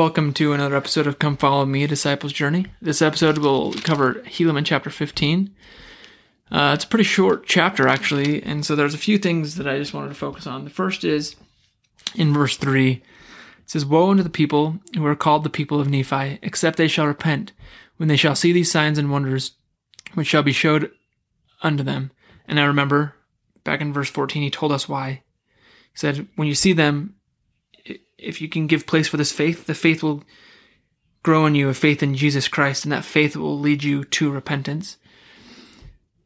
Welcome to another episode of Come Follow Me, Disciple's Journey. This episode will cover Helaman chapter 15. Uh, it's a pretty short chapter, actually, and so there's a few things that I just wanted to focus on. The first is in verse 3. It says, Woe unto the people who are called the people of Nephi, except they shall repent, when they shall see these signs and wonders, which shall be showed unto them. And I remember back in verse 14, he told us why. He said, When you see them, if you can give place for this faith, the faith will grow in you a faith in Jesus Christ, and that faith will lead you to repentance.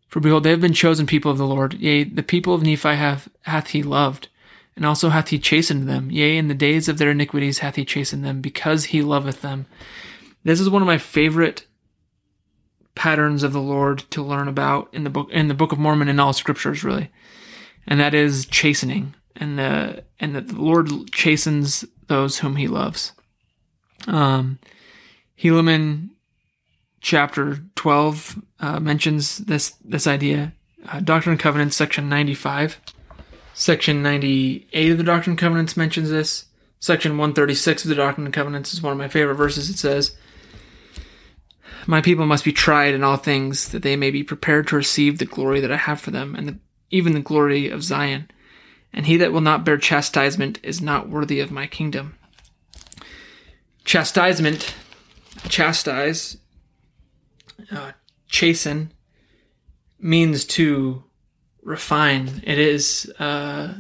For behold, they have been chosen people of the Lord. Yea, the people of Nephi have hath he loved, and also hath he chastened them. Yea, in the days of their iniquities hath he chastened them, because he loveth them. This is one of my favorite patterns of the Lord to learn about in the book in the Book of Mormon and all scriptures, really, and that is chastening and uh, and that the Lord chastens those whom He loves. Um, Helaman chapter twelve uh, mentions this this idea. Uh, Doctrine and Covenants, section ninety five. Section ninety eight of the Doctrine and Covenants mentions this. Section one thirty six of the Doctrine and Covenants is one of my favorite verses. It says. My people must be tried in all things, that they may be prepared to receive the glory that I have for them, and the, even the glory of Zion and he that will not bear chastisement is not worthy of my kingdom. Chastisement, chastise, uh, chasten, means to refine. It is, uh,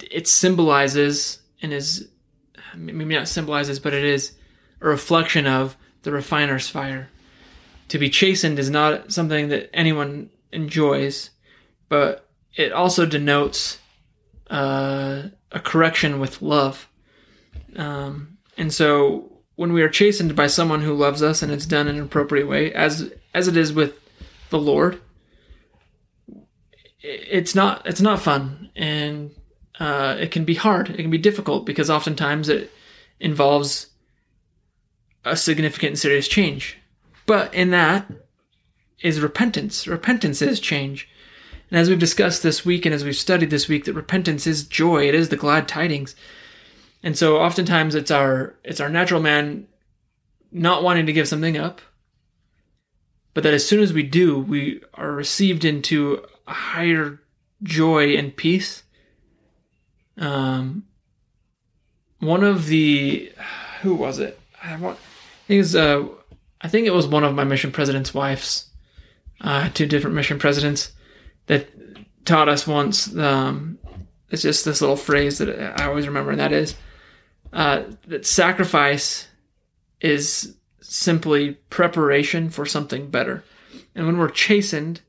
it symbolizes and is, maybe not symbolizes, but it is a reflection of the refiner's fire. To be chastened is not something that anyone enjoys, but it also denotes uh, a correction with love. Um, and so when we are chastened by someone who loves us and it's done in an appropriate way, as as it is with the Lord, it's not it's not fun and uh, it can be hard. It can be difficult because oftentimes it involves a significant and serious change. But in that is repentance. Repentance is change. And as we've discussed this week and as we've studied this week, that repentance is joy. It is the glad tidings. And so oftentimes it's our it's our natural man not wanting to give something up. But that as soon as we do, we are received into a higher joy and peace. Um one of the who was it? I want it was uh I think it was one of my mission president's wives. Uh two different mission presidents that taught us once. Um, it's just this little phrase that I always remember, and that is uh, that sacrifice is simply preparation for something better. And when we're chastened,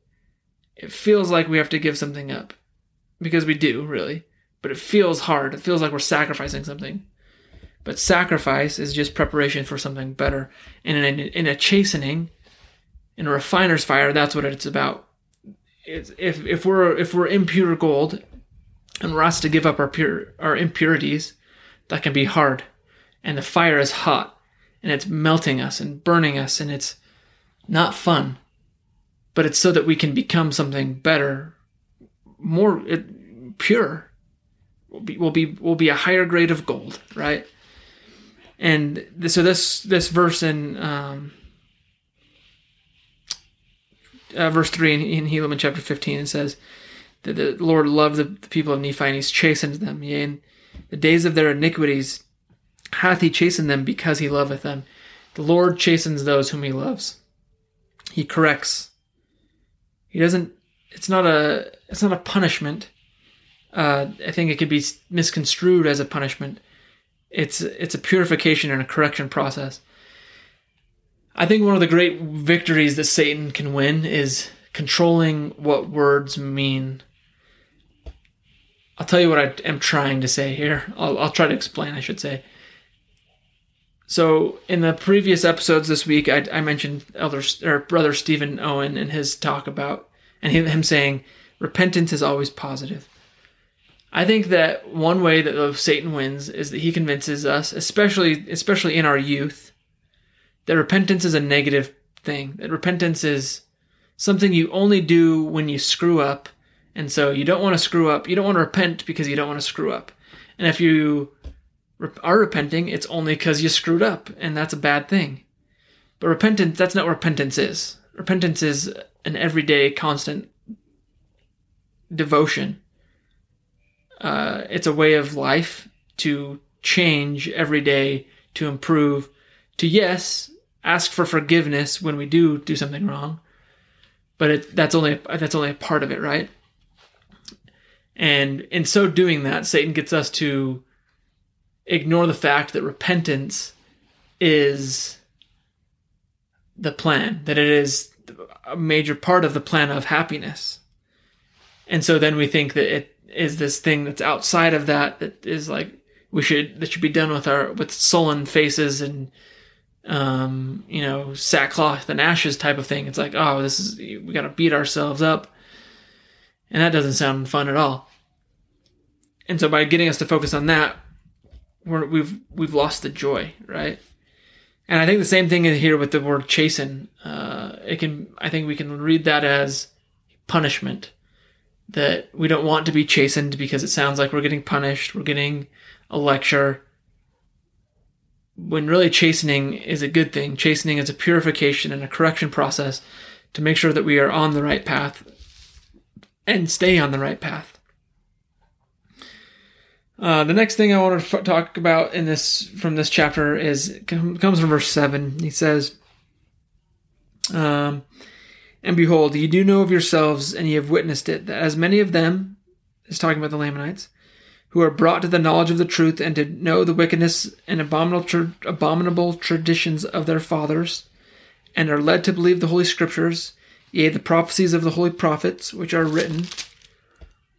it feels like we have to give something up because we do, really. But it feels hard. It feels like we're sacrificing something. But sacrifice is just preparation for something better. And in a, in a chastening, in a refiner's fire, that's what it's about if if we're if we're impure gold and we're asked to give up our pure our impurities, that can be hard. And the fire is hot and it's melting us and burning us and it's not fun. But it's so that we can become something better, more it, pure. We'll be will be will be a higher grade of gold, right? And so this this verse in um, uh, verse 3 in, in Helaman chapter 15, it says that the Lord loved the, the people of Nephi and he's chastened them. Yea, in the days of their iniquities hath he chastened them because he loveth them. The Lord chastens those whom he loves. He corrects. He doesn't, it's not a, it's not a punishment. Uh, I think it could be misconstrued as a punishment. It's, it's a purification and a correction process. I think one of the great victories that Satan can win is controlling what words mean. I'll tell you what I am trying to say here. I'll, I'll try to explain, I should say. So, in the previous episodes this week, I, I mentioned Elder or Brother Stephen Owen and his talk about, and him saying, repentance is always positive. I think that one way that Satan wins is that he convinces us, especially especially in our youth, that repentance is a negative thing. That repentance is something you only do when you screw up. And so you don't want to screw up. You don't want to repent because you don't want to screw up. And if you are repenting, it's only because you screwed up, and that's a bad thing. But repentance, that's not what repentance is. Repentance is an everyday, constant devotion. Uh, it's a way of life to change every day, to improve, to yes, ask for forgiveness when we do do something wrong, but it, that's only that's only a part of it, right? And in so doing that, Satan gets us to ignore the fact that repentance is the plan, that it is a major part of the plan of happiness. And so then we think that it is this thing that's outside of that that is like we should that should be done with our with sullen faces and um you know sackcloth and ashes type of thing. It's like oh this is we got to beat ourselves up, and that doesn't sound fun at all. And so by getting us to focus on that, we're, we've we've lost the joy, right? And I think the same thing is here with the word chasten. Uh, it can I think we can read that as punishment. That we don't want to be chastened because it sounds like we're getting punished, we're getting a lecture. When really chastening is a good thing. Chastening is a purification and a correction process to make sure that we are on the right path and stay on the right path. Uh, the next thing I want to f- talk about in this from this chapter is comes from verse seven. He says, um, "And behold, ye do know of yourselves, and ye have witnessed it, that as many of them is talking about the Lamanites, who are brought to the knowledge of the truth, and to know the wickedness and abominable tra- abominable traditions of their fathers, and are led to believe the holy scriptures, yea, the prophecies of the holy prophets, which are written."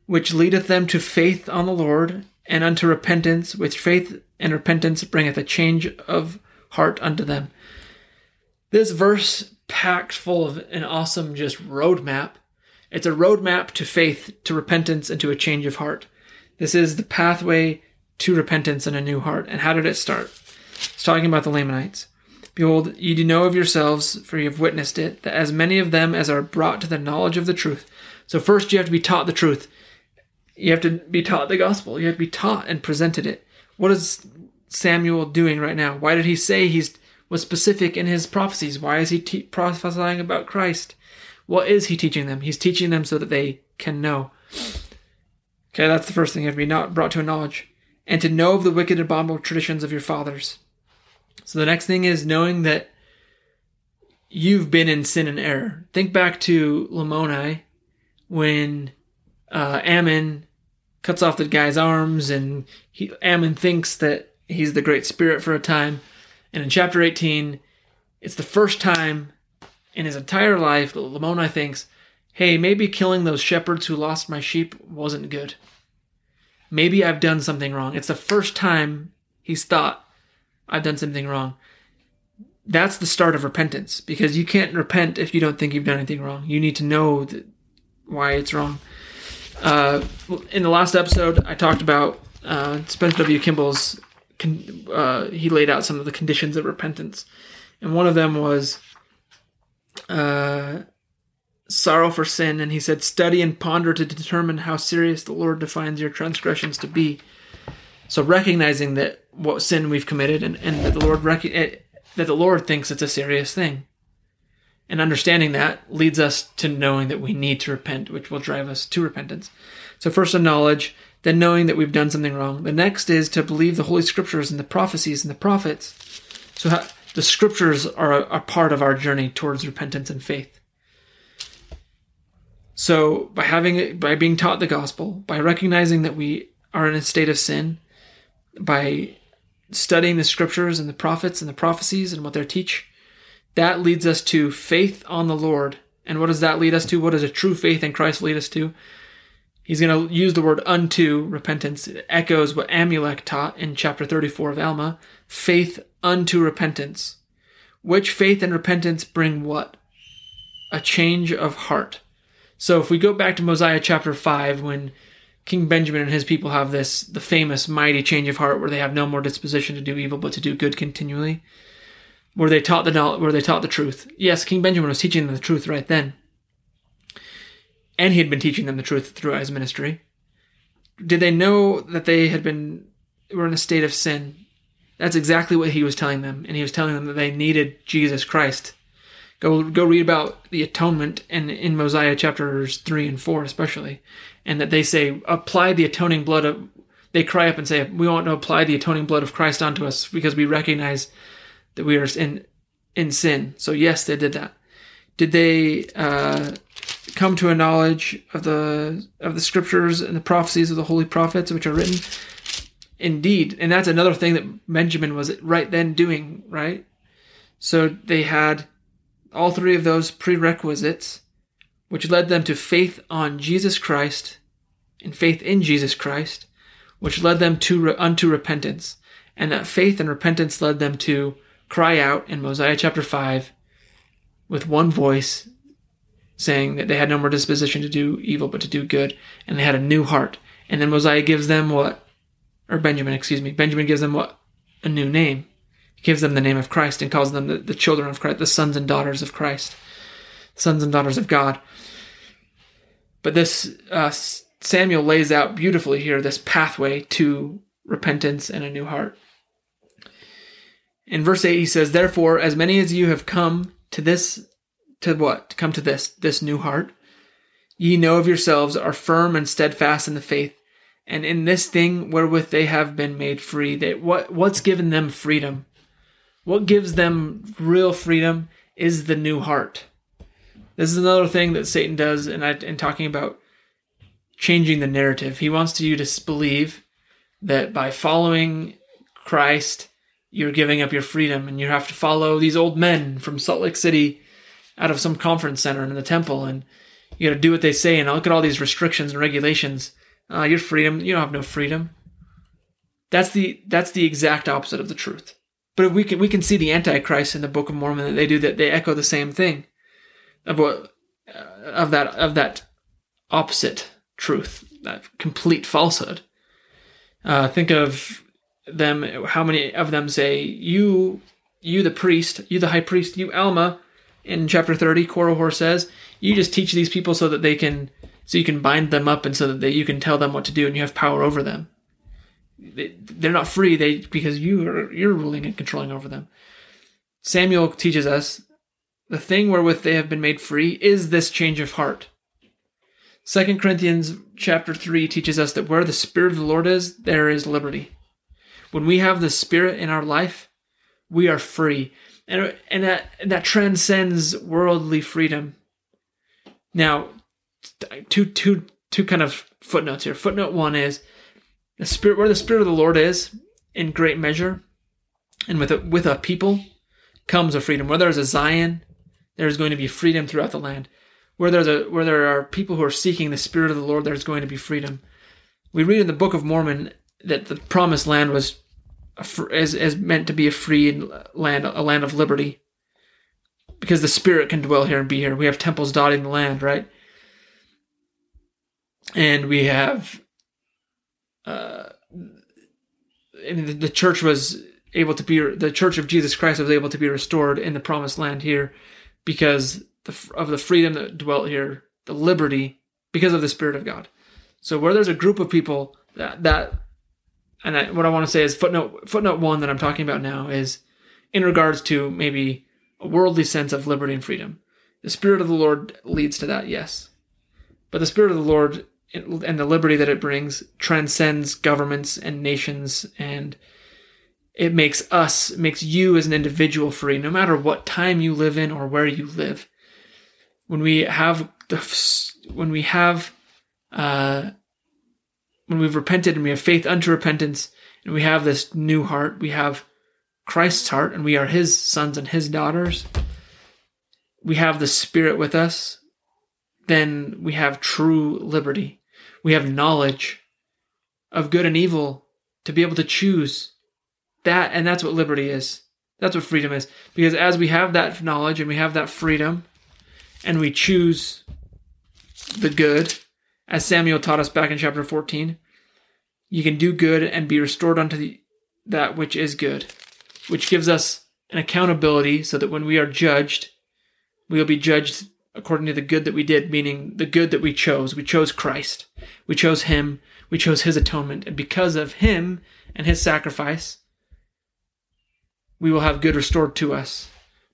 Which leadeth them to faith on the Lord and unto repentance, which faith and repentance bringeth a change of heart unto them. This verse packed full of an awesome just roadmap. It's a roadmap to faith, to repentance, and to a change of heart. This is the pathway to repentance and a new heart. And how did it start? It's talking about the Lamanites. Behold, ye do know of yourselves, for ye have witnessed it, that as many of them as are brought to the knowledge of the truth. So first you have to be taught the truth. You have to be taught the gospel. You have to be taught and presented it. What is Samuel doing right now? Why did he say he's was specific in his prophecies? Why is he te- prophesying about Christ? What is he teaching them? He's teaching them so that they can know. Okay, that's the first thing. You have to be not brought to a knowledge and to know of the wicked and abominable traditions of your fathers. So the next thing is knowing that you've been in sin and error. Think back to Lamoni when uh, Ammon cuts off the guy's arms, and he, Ammon thinks that he's the Great Spirit for a time. And in chapter 18, it's the first time in his entire life that Lamoni thinks, hey, maybe killing those shepherds who lost my sheep wasn't good. Maybe I've done something wrong. It's the first time he's thought, I've done something wrong. That's the start of repentance because you can't repent if you don't think you've done anything wrong. You need to know why it's wrong. Uh, in the last episode, I talked about uh, Spencer W. Kimball's. Uh, he laid out some of the conditions of repentance, and one of them was uh, sorrow for sin. And he said, "Study and ponder to determine how serious the Lord defines your transgressions to be." So recognizing that what sin we've committed, and, and that the Lord rec- eh, that the Lord thinks it's a serious thing. And understanding that leads us to knowing that we need to repent, which will drive us to repentance. So, first, a knowledge, then knowing that we've done something wrong. The next is to believe the Holy Scriptures and the prophecies and the prophets. So, how, the Scriptures are a, a part of our journey towards repentance and faith. So, by having by being taught the gospel, by recognizing that we are in a state of sin, by studying the scriptures and the prophets and the prophecies and what they teach, that leads us to faith on the Lord. And what does that lead us to? What does a true faith in Christ lead us to? He's going to use the word unto repentance. It echoes what Amulek taught in chapter 34 of Alma faith unto repentance. Which faith and repentance bring what? A change of heart. So if we go back to Mosiah chapter 5, when King Benjamin and his people have this, the famous mighty change of heart where they have no more disposition to do evil but to do good continually where they taught the where they taught the truth. Yes, King Benjamin was teaching them the truth right then, and he had been teaching them the truth throughout his ministry. Did they know that they had been were in a state of sin. That's exactly what he was telling them, and he was telling them that they needed Jesus Christ. Go go read about the atonement and in Mosiah chapters three and four especially, and that they say apply the atoning blood of. They cry up and say, "We want to apply the atoning blood of Christ onto us because we recognize that we are in in sin." So yes, they did that. Did they uh, come to a knowledge of the of the scriptures and the prophecies of the holy prophets which are written? Indeed, and that's another thing that Benjamin was right then doing. Right, so they had all three of those prerequisites, which led them to faith on Jesus Christ and faith in Jesus Christ, which led them to unto repentance, and that faith and repentance led them to cry out in Mosiah chapter five with one voice saying that they had no more disposition to do evil but to do good, and they had a new heart. And then Mosiah gives them what, or Benjamin, excuse me, Benjamin gives them what? A new name. Gives them the name of Christ and calls them the, the children of Christ, the sons and daughters of Christ, sons and daughters of God. But this uh, Samuel lays out beautifully here this pathway to repentance and a new heart. In verse 8, he says, Therefore, as many as you have come to this to what to come to this this new heart ye know of yourselves are firm and steadfast in the faith and in this thing wherewith they have been made free they what what's given them freedom what gives them real freedom is the new heart this is another thing that satan does and in talking about changing the narrative he wants you to believe that by following christ you're giving up your freedom and you have to follow these old men from Salt Lake City out of some conference center and in the temple and you got to do what they say and look at all these restrictions and regulations. Uh, your freedom, you don't have no freedom. That's the that's the exact opposite of the truth. But we can we can see the Antichrist in the Book of Mormon that they do that they echo the same thing of what uh, of that of that opposite truth, that complete falsehood. Uh, think of them how many of them say you you the priest you the high priest you alma in chapter 30 Korihor says you just teach these people so that they can so you can bind them up and so that they, you can tell them what to do and you have power over them they, they're not free they because you are you're ruling and controlling over them samuel teaches us the thing wherewith they have been made free is this change of heart Second Corinthians chapter 3 teaches us that where the spirit of the Lord is there is liberty when we have the Spirit in our life, we are free. And, and that, that transcends worldly freedom. Now, two, two, two kind of footnotes here. Footnote one is the Spirit, where the Spirit of the Lord is, in great measure, and with a, with a people comes a freedom. Where there's a Zion, there's going to be freedom throughout the land. Where there's a where there are people who are seeking the Spirit of the Lord, there's going to be freedom. We read in the Book of Mormon that the promised land was as as meant to be a free land, a land of liberty, because the Spirit can dwell here and be here. We have temples dotting the land, right? And we have, uh, and the, the church was able to be the Church of Jesus Christ was able to be restored in the Promised Land here, because the, of the freedom that dwelt here, the liberty, because of the Spirit of God. So where there's a group of people that that and I, what I want to say is footnote footnote one that I'm talking about now is in regards to maybe a worldly sense of liberty and freedom. The Spirit of the Lord leads to that, yes, but the Spirit of the Lord and the liberty that it brings transcends governments and nations, and it makes us, makes you as an individual free, no matter what time you live in or where you live. When we have the, when we have uh, when we've repented and we have faith unto repentance and we have this new heart, we have Christ's heart and we are his sons and his daughters, we have the Spirit with us, then we have true liberty. We have knowledge of good and evil to be able to choose that, and that's what liberty is. That's what freedom is. Because as we have that knowledge and we have that freedom, and we choose the good, as Samuel taught us back in chapter 14, you can do good and be restored unto the, that which is good, which gives us an accountability so that when we are judged, we will be judged according to the good that we did, meaning the good that we chose. We chose Christ. We chose Him. We chose His atonement. And because of Him and His sacrifice, we will have good restored to us.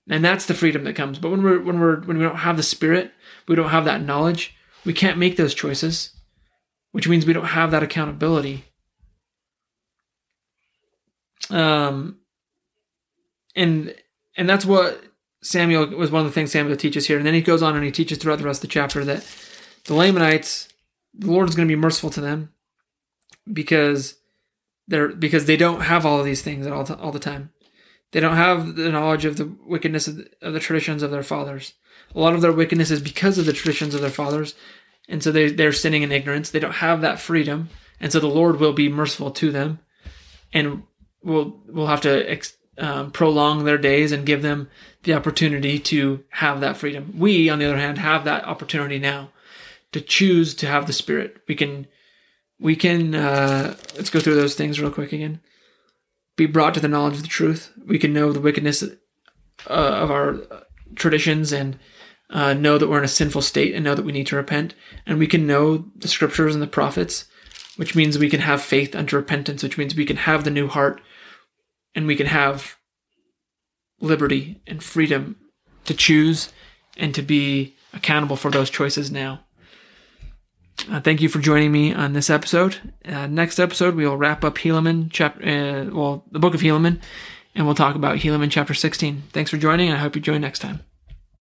And that's the freedom that comes. But when we're when we're when we don't have the Spirit, we don't have that knowledge, we can't make those choices, which means we don't have that accountability. Um and and that's what Samuel was one of the things Samuel teaches here. And then he goes on and he teaches throughout the rest of the chapter that the Lamanites, the Lord is going to be merciful to them because they're because they don't have all of these things all, all the time. They don't have the knowledge of the wickedness of the, of the traditions of their fathers. A lot of their wickedness is because of the traditions of their fathers, and so they they're sinning in ignorance. They don't have that freedom, and so the Lord will be merciful to them, and will will have to ex, um, prolong their days and give them the opportunity to have that freedom. We, on the other hand, have that opportunity now to choose to have the Spirit. We can we can uh, let's go through those things real quick again be brought to the knowledge of the truth. We can know the wickedness uh, of our traditions and uh, know that we're in a sinful state and know that we need to repent. And we can know the scriptures and the prophets, which means we can have faith unto repentance, which means we can have the new heart and we can have liberty and freedom to choose and to be accountable for those choices now. Uh, thank you for joining me on this episode. Uh, next episode, we will wrap up Helaman, chapter, uh, well, the book of Helaman, and we'll talk about Helaman chapter 16. Thanks for joining, and I hope you join next time.